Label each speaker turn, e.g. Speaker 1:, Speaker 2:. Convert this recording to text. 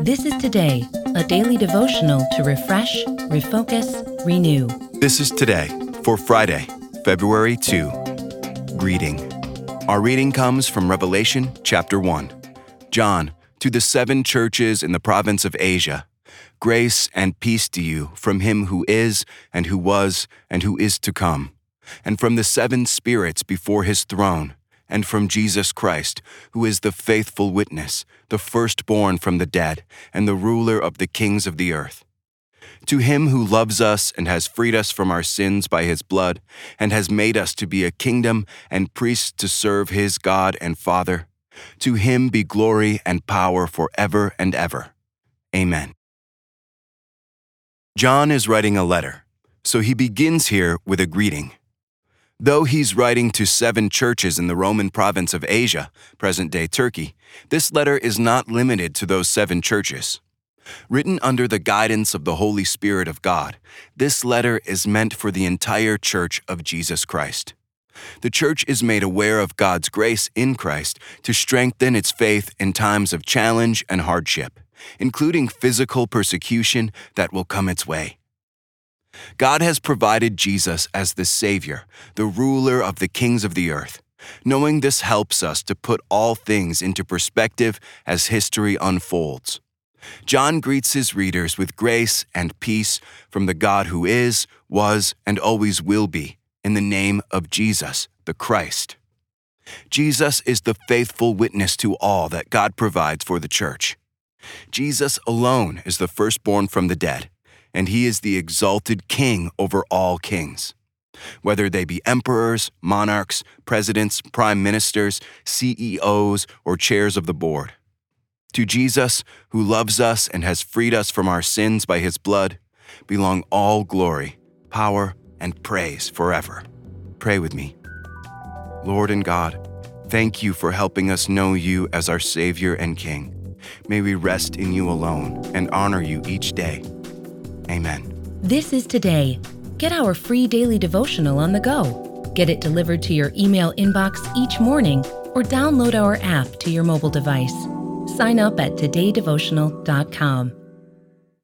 Speaker 1: This is Today, a daily devotional to refresh, refocus, renew.
Speaker 2: This is today for Friday, February 2. Greeting. Our reading comes from Revelation chapter 1. John, to the seven churches in the province of Asia, grace and peace to you from him who is, and who was, and who is to come, and from the seven spirits before his throne and from Jesus Christ, who is the faithful witness, the firstborn from the dead, and the ruler of the kings of the earth. To him who loves us and has freed us from our sins by his blood, and has made us to be a kingdom and priests to serve his God and Father, to him be glory and power forever and ever. Amen. John is writing a letter, so he begins here with a greeting. Though he's writing to seven churches in the Roman province of Asia, present day Turkey, this letter is not limited to those seven churches. Written under the guidance of the Holy Spirit of God, this letter is meant for the entire Church of Jesus Christ. The Church is made aware of God's grace in Christ to strengthen its faith in times of challenge and hardship, including physical persecution that will come its way. God has provided Jesus as the Savior, the ruler of the kings of the earth. Knowing this helps us to put all things into perspective as history unfolds. John greets his readers with grace and peace from the God who is, was, and always will be, in the name of Jesus, the Christ. Jesus is the faithful witness to all that God provides for the church. Jesus alone is the firstborn from the dead and he is the exalted king over all kings. Whether they be emperors, monarchs, presidents, prime ministers, CEOs, or chairs of the board. To Jesus, who loves us and has freed us from our sins by his blood, belong all glory, power, and praise forever. Pray with me. Lord and God, thank you for helping us know you as our Savior and King. May we rest in you alone and honor you each day. Amen.
Speaker 1: This is Today. Get our free daily devotional on the go. Get it delivered to your email inbox each morning or download our app to your mobile device. Sign up at todaydevotional.com.